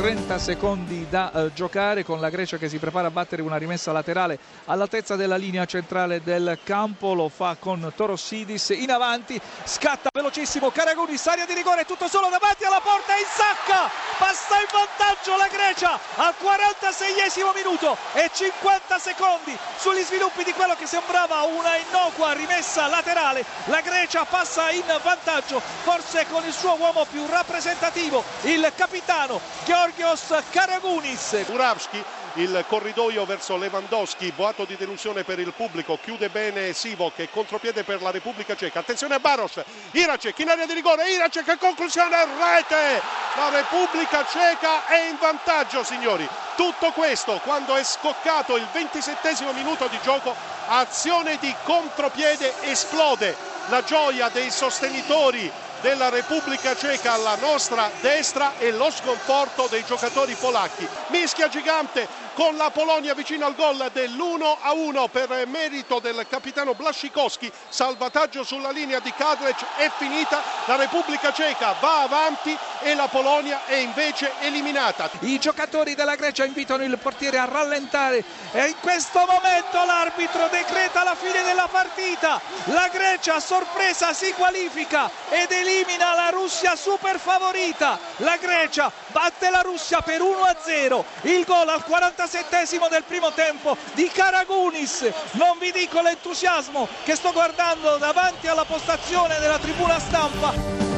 30 secondi da eh, giocare con la Grecia che si prepara a battere una rimessa laterale all'altezza della linea centrale del campo, lo fa con Torossidis in avanti, scatta velocissimo Karagunis, aria di rigore, tutto solo davanti alla porta in sacca, passa in vantaggio la Grecia al 46esimo minuto e 50 secondi sugli sviluppi di quello che sembrava una innocua rimessa laterale, la Grecia passa in vantaggio forse con il suo uomo più rappresentativo, il capitano Georgios Karagunis. Uravski il corridoio verso Lewandowski, boato di delusione per il pubblico, chiude bene Sivok e contropiede per la Repubblica Ceca. Attenzione a Baros, Iracek in area di rigore, Iracek conclusione, rete! La Repubblica Ceca è in vantaggio signori. Tutto questo quando è scoccato il 27 minuto di gioco, azione di contropiede esplode la gioia dei sostenitori della Repubblica Ceca alla nostra destra e lo sconforto dei giocatori polacchi. Mischia gigante con la Polonia vicino al gol dell'1 a 1 per merito del capitano Blascikowski. Salvataggio sulla linea di Kadlec è finita. La Repubblica Ceca va avanti e la Polonia è invece eliminata. I giocatori della Grecia invitano il portiere a rallentare e in questo momento l'arbitro decreta la fine della partita. La Grecia a sorpresa si qualifica ed elimina la Russia super favorita. La Grecia batte la Russia per 1 a 0. Il gol al 47 del primo tempo di Karagunis. Non vi dico l'entusiasmo che sto guardando davanti alla postazione della tribuna stampa.